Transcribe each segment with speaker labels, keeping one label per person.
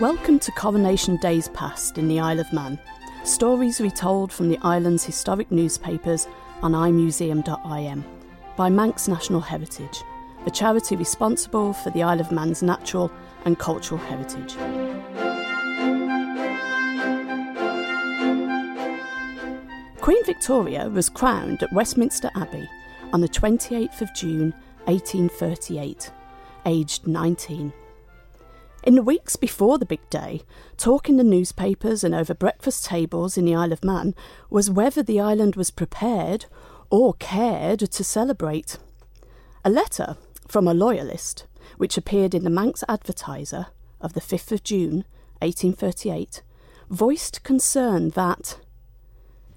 Speaker 1: Welcome to Coronation Days Past in the Isle of Man. Stories retold from the island's historic newspapers on imuseum.im by Manx National Heritage, a charity responsible for the Isle of Man's natural and cultural heritage. Queen Victoria was crowned at Westminster Abbey on the 28th of June 1838, aged 19. In the weeks before the big day, talk in the newspapers and over breakfast tables in the Isle of Man was whether the island was prepared or cared to celebrate. A letter from a loyalist, which appeared in the Manx Advertiser of the 5th of June 1838, voiced concern that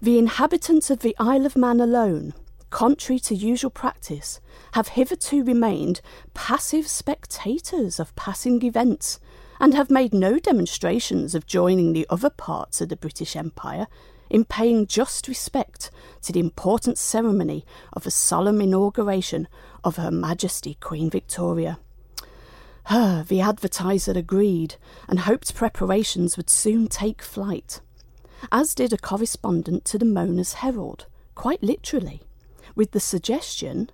Speaker 1: the inhabitants of the Isle of Man alone contrary to usual practice, have hitherto remained passive spectators of passing events and have made no demonstrations of joining the other parts of the British Empire in paying just respect to the important ceremony of the solemn inauguration of Her Majesty Queen Victoria. Her, the advertiser agreed and hoped preparations would soon take flight, as did a correspondent to the Mona's Herald, quite literally with the suggestion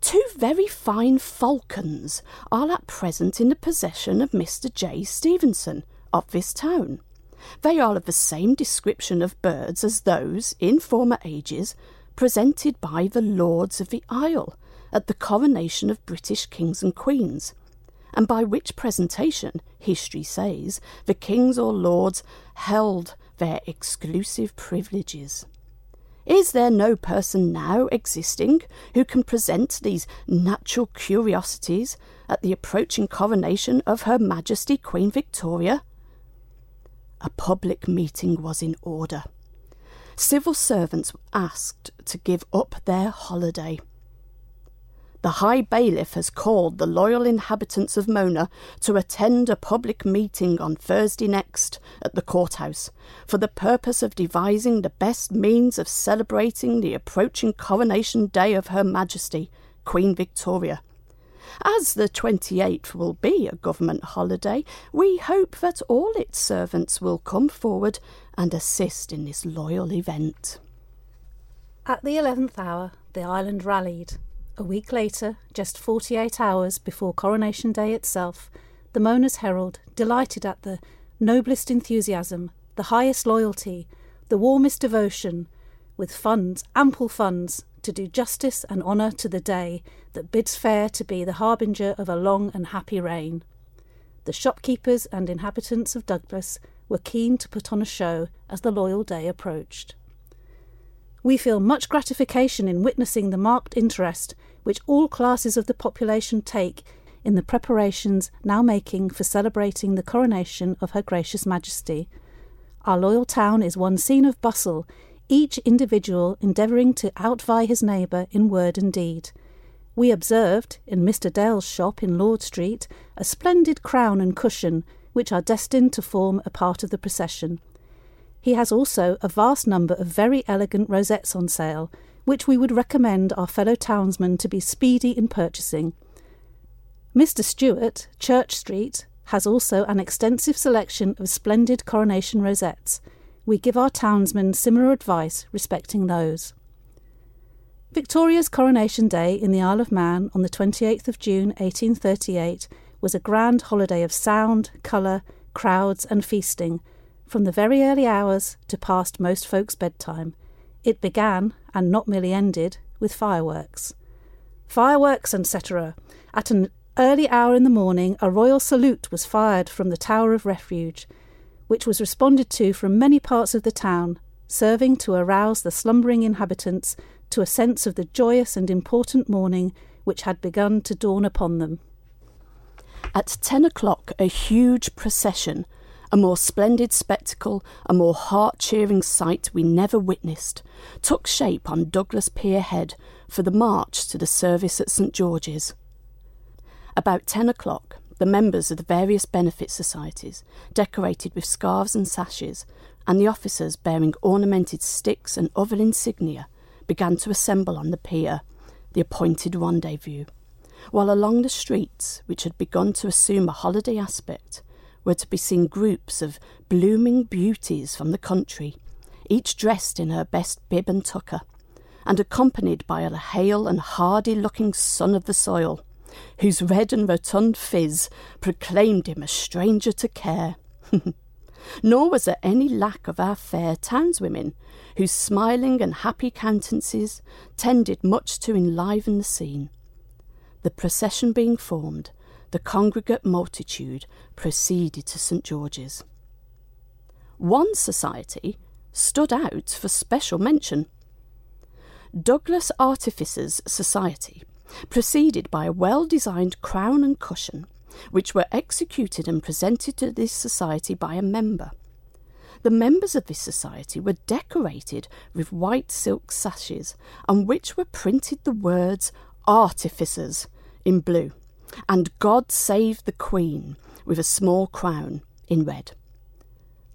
Speaker 1: Two very fine falcons are at present in the possession of Mr. J. Stevenson of this town. They are of the same description of birds as those, in former ages, presented by the Lords of the Isle at the coronation of British kings and queens, and by which presentation, history says, the kings or lords held their exclusive privileges. Is there no person now existing who can present these natural curiosities at the approaching coronation of Her Majesty Queen Victoria? A public meeting was in order. Civil servants were asked to give up their holiday. The High Bailiff has called the loyal inhabitants of Mona to attend a public meeting on Thursday next at the courthouse for the purpose of devising the best means of celebrating the approaching coronation day of Her Majesty, Queen Victoria. As the 28th will be a government holiday, we hope that all its servants will come forward and assist in this loyal event.
Speaker 2: At the 11th hour, the island rallied a week later, just 48 hours before Coronation Day itself, the Mona's Herald, delighted at the noblest enthusiasm, the highest loyalty, the warmest devotion, with funds, ample funds, to do justice and honour to the day that bids fair to be the harbinger of a long and happy reign. The shopkeepers and inhabitants of Douglas were keen to put on a show as the loyal day approached. We feel much gratification in witnessing the marked interest which all classes of the population take in the preparations now making for celebrating the coronation of Her Gracious Majesty. Our loyal town is one scene of bustle, each individual endeavouring to outvie his neighbour in word and deed. We observed, in Mr. Dale's shop in Lord Street, a splendid crown and cushion, which are destined to form a part of the procession. He has also a vast number of very elegant rosettes on sale, which we would recommend our fellow townsmen to be speedy in purchasing. Mr. Stewart, Church Street, has also an extensive selection of splendid coronation rosettes. We give our townsmen similar advice respecting those. Victoria's coronation day in the Isle of Man on the 28th of June 1838 was a grand holiday of sound, colour, crowds, and feasting, from the very early hours to past most folks' bedtime. It began, and not merely ended, with fireworks. Fireworks, etc. At an early hour in the morning, a royal salute was fired from the Tower of Refuge, which was responded to from many parts of the town, serving to arouse the slumbering inhabitants to a sense of the joyous and important morning which had begun to dawn upon them.
Speaker 1: At ten o'clock, a huge procession a more splendid spectacle, a more heart cheering sight we never witnessed, took shape on Douglas Pier Head for the march to the service at St George's. About ten o'clock, the members of the various benefit societies, decorated with scarves and sashes, and the officers bearing ornamented sticks and other insignia, began to assemble on the pier, the appointed rendezvous, while along the streets, which had begun to assume a holiday aspect, were to be seen groups of blooming beauties from the country, each dressed in her best bib and tucker, and accompanied by a hale and hardy looking son of the soil, whose red and rotund phiz proclaimed him a stranger to care. Nor was there any lack of our fair townswomen, whose smiling and happy countenances tended much to enliven the scene. The procession being formed, the congregate multitude proceeded to St George's. One society stood out for special mention. Douglas Artificers Society, preceded by a well designed crown and cushion, which were executed and presented to this society by a member. The members of this society were decorated with white silk sashes on which were printed the words Artificers in blue and God Save the Queen with a small crown in red.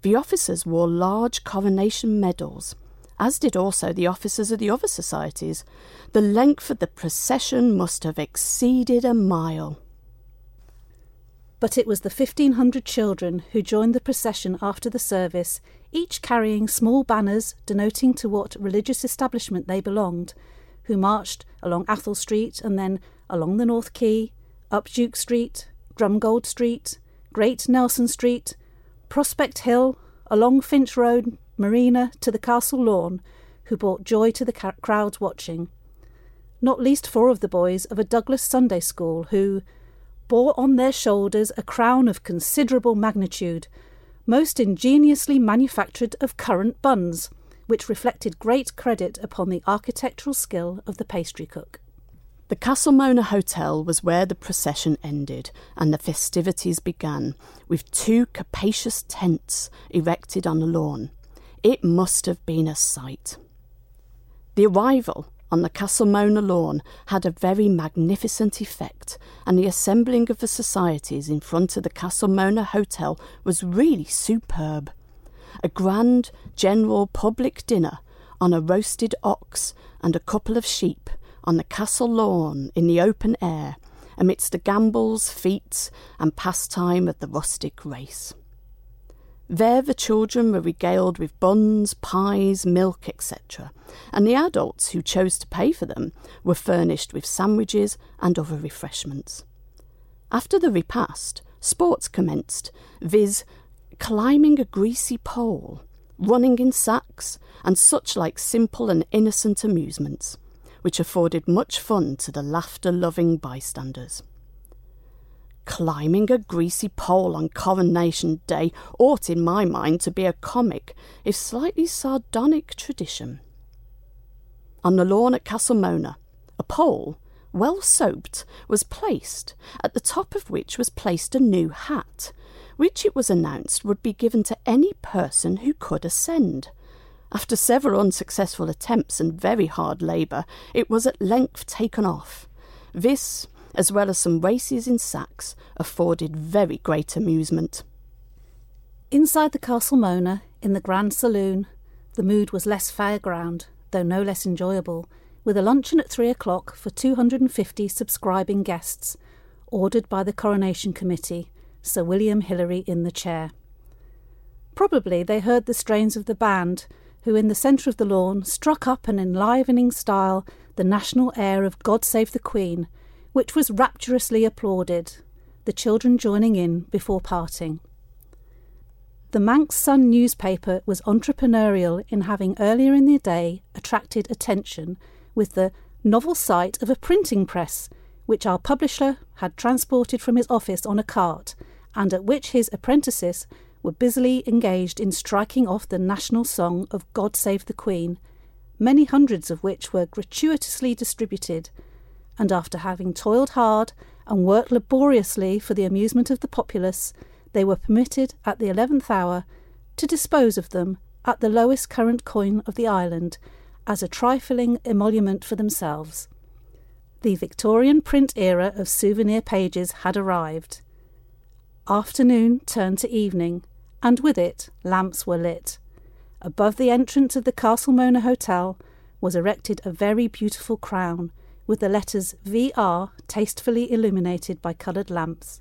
Speaker 1: The officers wore large coronation medals, as did also the officers of the other societies. The length of the procession must have exceeded a mile.
Speaker 2: But it was the 1500 children who joined the procession after the service, each carrying small banners denoting to what religious establishment they belonged, who marched along Athol Street and then along the North Quay, up Duke Street, Drumgold Street, Great Nelson Street, Prospect Hill, along Finch Road, Marina to the Castle Lawn, who brought joy to the ca- crowds watching. Not least four of the boys of a Douglas Sunday School who, bore on their shoulders a crown of considerable magnitude, most ingeniously manufactured of currant buns, which reflected great credit upon the architectural skill of the pastry cook.
Speaker 1: The Castle Mona Hotel was where the procession ended and the festivities began, with two capacious tents erected on the lawn. It must have been a sight. The arrival on the Castle Mona lawn had a very magnificent effect, and the assembling of the societies in front of the Castle Mona Hotel was really superb. A grand, general public dinner on a roasted ox and a couple of sheep on the castle lawn in the open air, amidst the gambols, feats, and pastime of the rustic race. There the children were regaled with buns, pies, milk, etc., and the adults who chose to pay for them were furnished with sandwiches and other refreshments. After the repast, sports commenced, viz., climbing a greasy pole, running in sacks, and such like simple and innocent amusements, which afforded much fun to the laughter loving bystanders climbing a greasy pole on Coronation Day ought, in my mind, to be a comic, if slightly sardonic tradition. On the lawn at Castle Mona, a pole, well soaped, was placed, at the top of which was placed a new hat, which it was announced would be given to any person who could ascend. After several unsuccessful attempts and very hard labour, it was at length taken off. This, as well as some races in sacks, afforded very great amusement.
Speaker 2: Inside the Castle Mona, in the Grand Saloon, the mood was less fairground, though no less enjoyable, with a luncheon at three o'clock for 250 subscribing guests, ordered by the Coronation Committee, Sir William Hillary in the chair. Probably they heard the strains of the band, who in the centre of the lawn struck up an enlivening style the national air of God Save the Queen, which was rapturously applauded, the children joining in before parting. The Manx Sun newspaper was entrepreneurial in having earlier in the day attracted attention with the novel sight of a printing press, which our publisher had transported from his office on a cart, and at which his apprentices were busily engaged in striking off the national song of God Save the Queen, many hundreds of which were gratuitously distributed and after having toiled hard and worked laboriously for the amusement of the populace, they were permitted at the eleventh hour to dispose of them at the lowest current coin of the island as a trifling emolument for themselves. The Victorian print era of souvenir pages had arrived. Afternoon turned to evening, and with it lamps were lit. Above the entrance of the Castle Mona Hotel was erected a very beautiful crown, with the letters VR tastefully illuminated by coloured lamps.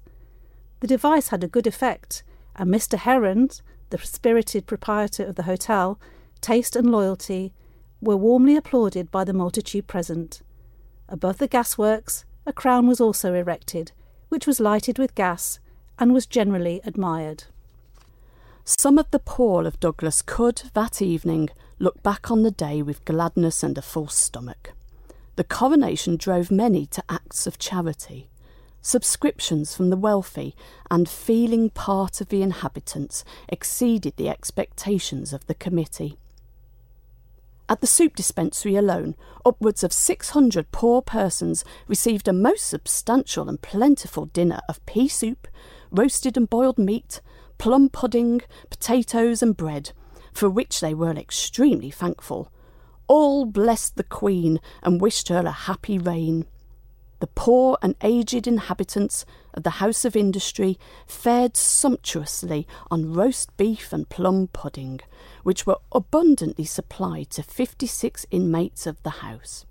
Speaker 2: The device had a good effect, and Mr. Heron, the spirited proprietor of the hotel, taste and loyalty were warmly applauded by the multitude present. Above the gasworks, a crown was also erected, which was lighted with gas and was generally admired.
Speaker 1: Some of the poor of Douglas could, that evening, look back on the day with gladness and a full stomach. The coronation drove many to acts of charity. Subscriptions from the wealthy and feeling part of the inhabitants exceeded the expectations of the committee. At the soup dispensary alone, upwards of 600 poor persons received a most substantial and plentiful dinner of pea soup, roasted and boiled meat, plum pudding, potatoes, and bread, for which they were extremely thankful. All blessed the Queen and wished her a happy reign. The poor and aged inhabitants of the House of Industry fared sumptuously on roast beef and plum pudding, which were abundantly supplied to fifty six inmates of the house.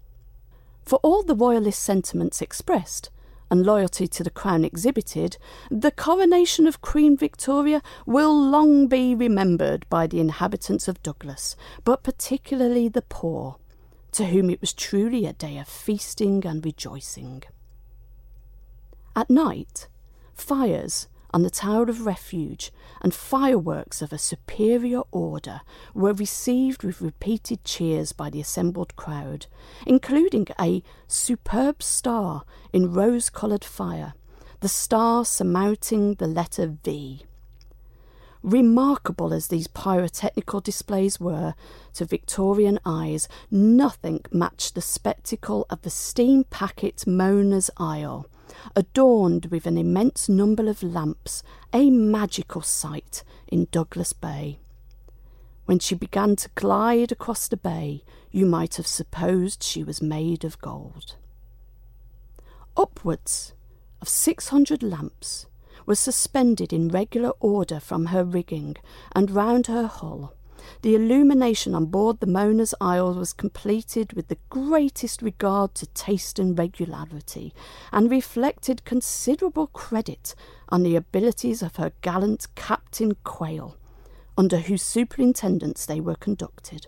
Speaker 1: For all the royalist sentiments expressed, and loyalty to the Crown exhibited, the coronation of Queen Victoria will long be remembered by the inhabitants of Douglas, but particularly the poor to whom it was truly a day of feasting and rejoicing. At night, fires on the Tower of Refuge and fireworks of a superior order were received with repeated cheers by the assembled crowd, including a superb star in rose coloured fire, the star surmounting the letter V. Remarkable as these pyrotechnical displays were to Victorian eyes, nothing matched the spectacle of the steam packet Mona's Isle, adorned with an immense number of lamps, a magical sight in Douglas Bay. When she began to glide across the bay, you might have supposed she was made of gold. Upwards of six hundred lamps was suspended in regular order from her rigging and round her hull. The illumination on board the Mona's Isle was completed with the greatest regard to taste and regularity, and reflected considerable credit on the abilities of her gallant Captain Quayle, under whose superintendence they were conducted.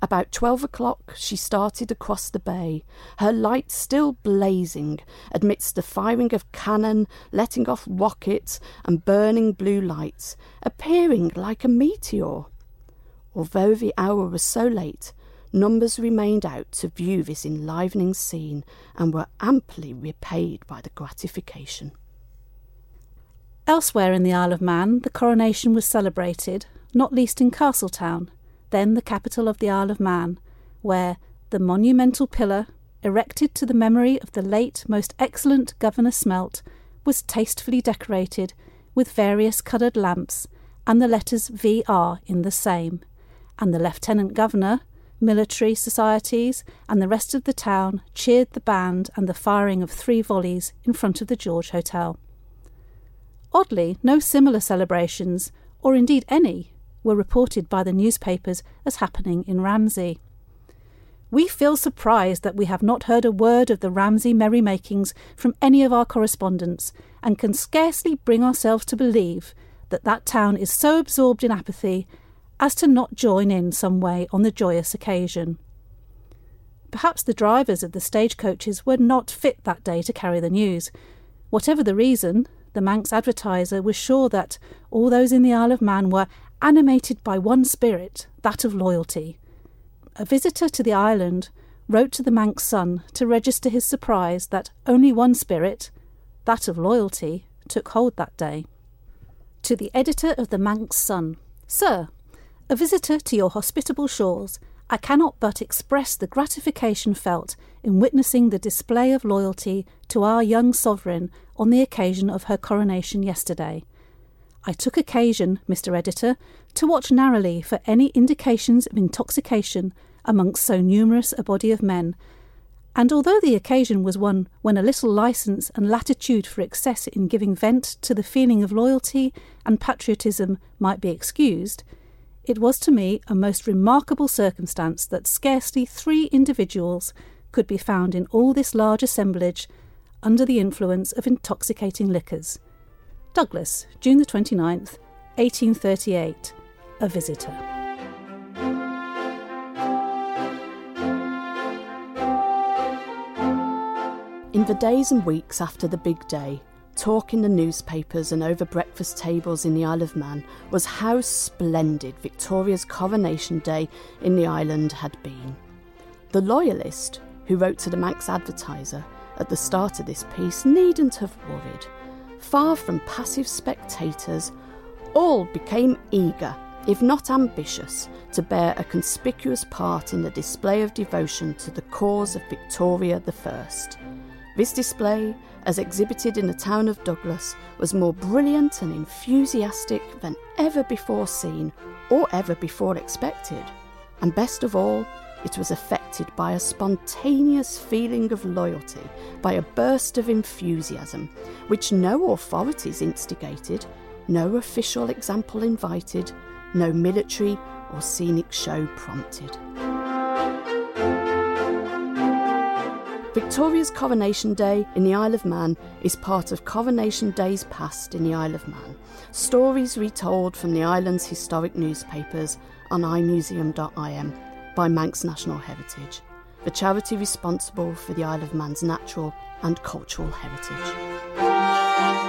Speaker 1: About twelve o'clock she started across the bay, her lights still blazing amidst the firing of cannon, letting off rockets and burning blue lights, appearing like a meteor. Although the hour was so late, numbers remained out to view this enlivening scene and were amply repaid by the gratification.
Speaker 2: Elsewhere in the Isle of Man, the coronation was celebrated, not least in Castletown, then the capital of the Isle of Man, where the monumental pillar, erected to the memory of the late most excellent Governor Smelt, was tastefully decorated with various coloured lamps and the letters VR in the same, and the Lieutenant Governor, military societies, and the rest of the town cheered the band and the firing of three volleys in front of the George Hotel. Oddly, no similar celebrations, or indeed any, were reported by the newspapers as happening in Ramsey. We feel surprised that we have not heard a word of the Ramsey merrymakings from any of our correspondents, and can scarcely bring ourselves to believe that that town is so absorbed in apathy as to not join in some way on the joyous occasion. Perhaps the drivers of the stagecoaches were not fit that day to carry the news. Whatever the reason, the Manx advertiser was sure that all those in the Isle of Man were animated by one spirit, that of loyalty. A visitor to the island wrote to the Manx Sun to register his surprise that only one spirit, that of loyalty, took hold that day. To the editor of the Manx Sun, Sir, a visitor to your hospitable shores, I cannot but express the gratification felt in witnessing the display of loyalty to our young sovereign on the occasion of her coronation yesterday. I took occasion, Mr. Editor, to watch narrowly for any indications of intoxication amongst so numerous a body of men, and although the occasion was one when a little license and latitude for excess in giving vent to the feeling of loyalty and patriotism might be excused, it was to me a most remarkable circumstance that scarcely three individuals could be found in all this large assemblage under the influence of intoxicating liquors Douglas, June the 29th, 1838. A visitor.
Speaker 1: In the days and weeks after the big day, talk in the newspapers and over breakfast tables in the Isle of Man was how splendid Victoria's coronation day in the island had been. The loyalist who wrote to the Manx Advertiser at the start of this piece needn't have worried. Far from passive spectators, all became eager, if not ambitious, to bear a conspicuous part in the display of devotion to the cause of Victoria I. This display, as exhibited in the town of Douglas, was more brilliant and enthusiastic than ever before seen or ever before expected. And best of all, it was affected by a spontaneous feeling of loyalty, by a burst of enthusiasm, which no authorities instigated, no official example invited, no military or scenic show prompted. Victoria's Coronation Day in the Isle of Man is part of Coronation Days Past in the Isle of Man, stories retold from the island's historic newspapers on imuseum.im by Manx National Heritage, the charity responsible for the Isle of Man's natural and cultural heritage.